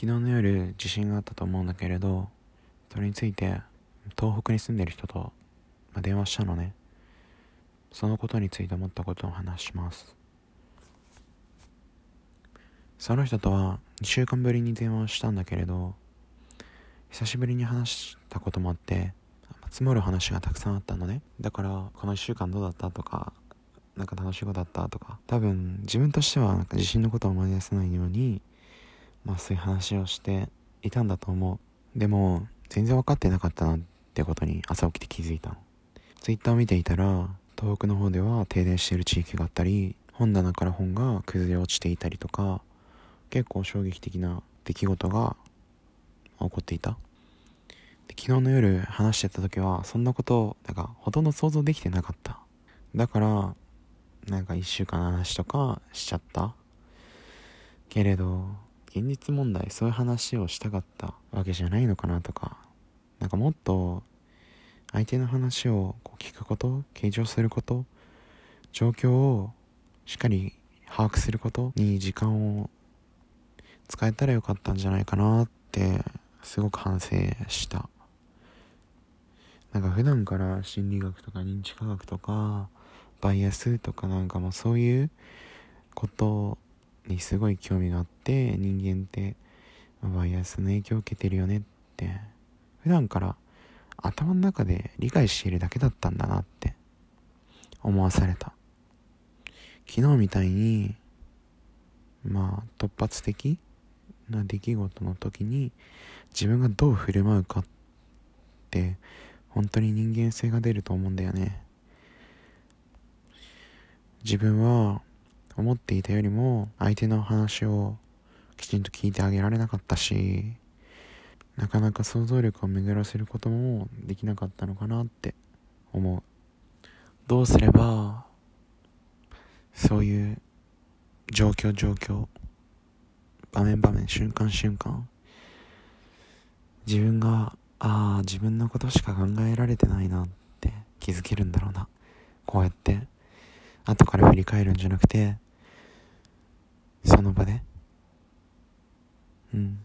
昨日の夜地震があったと思うんだけれどそれについて東北に住んでる人と、まあ、電話したのね。そのことについて思ったことを話します。その人とは2週間ぶりに電話をしたんだけれど久しぶりに話したこともあって積もる話がたくさんあったのね。だからこの1週間どうだったとかなんか楽しいことだったとか多分自分としてはなんか地震のことを思い出せないようにまあそういう話をしていたんだと思う。でも全然分かってなかったなってことに朝起きて気づいたの。Twitter を見ていたら東北の方では停電している地域があったり本棚から本が崩れ落ちていたりとか結構衝撃的な出来事が起こっていた。昨日の夜話してた時はそんなことなんかほとんど想像できてなかった。だからなんか1週間の話とかしちゃった。けれど現実問題そういう話をしたかったわけじゃないのかなとか。なんかもっと相手の話をこう聞くこと傾聴すること状況をしっかり把握することに時間を使えたらよかったんじゃないかなってすごく反省した。なんか普段から心理学とか認知科学とかバイアスとかなんかもそういうことにすごい興味があって人間ってバイアスの影響を受けてるよねって。普段から頭の中で理解しているだけだったんだなって思わされた。昨日みたいにまあ突発的な出来事の時に自分がどう振る舞うかって本当に人間性が出ると思うんだよね。自分は思っていたよりも相手の話をきちんと聞いてあげられなかったしなかなか想像力を巡らせることもできなかったのかなって思う。どうすればそういう状況状況場面場面瞬間瞬間自分がああ自分のことしか考えられてないなって気づけるんだろうな。こうやって後から振り返るんじゃなくてその場で？うん。